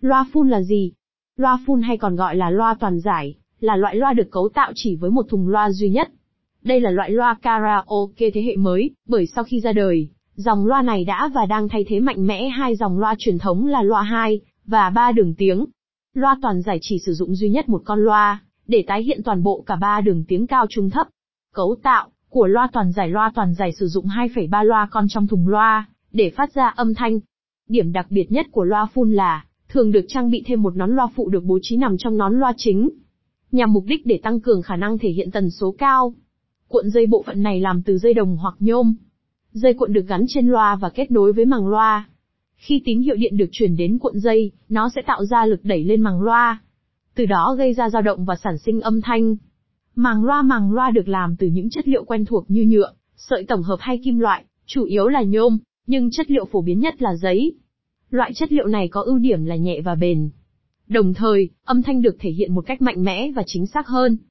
Loa phun là gì? Loa phun hay còn gọi là loa toàn giải, là loại loa được cấu tạo chỉ với một thùng loa duy nhất. Đây là loại loa karaoke thế hệ mới, bởi sau khi ra đời, dòng loa này đã và đang thay thế mạnh mẽ hai dòng loa truyền thống là loa 2 và 3 đường tiếng. Loa toàn giải chỉ sử dụng duy nhất một con loa, để tái hiện toàn bộ cả ba đường tiếng cao trung thấp. Cấu tạo của loa toàn giải loa toàn giải sử dụng 2,3 loa con trong thùng loa, để phát ra âm thanh. Điểm đặc biệt nhất của loa phun là, thường được trang bị thêm một nón loa phụ được bố trí nằm trong nón loa chính, nhằm mục đích để tăng cường khả năng thể hiện tần số cao. Cuộn dây bộ phận này làm từ dây đồng hoặc nhôm. Dây cuộn được gắn trên loa và kết nối với màng loa. Khi tín hiệu điện được truyền đến cuộn dây, nó sẽ tạo ra lực đẩy lên màng loa. Từ đó gây ra dao động và sản sinh âm thanh. Màng loa màng loa được làm từ những chất liệu quen thuộc như nhựa, sợi tổng hợp hay kim loại, chủ yếu là nhôm, nhưng chất liệu phổ biến nhất là giấy. Loại chất liệu này có ưu điểm là nhẹ và bền. Đồng thời, âm thanh được thể hiện một cách mạnh mẽ và chính xác hơn.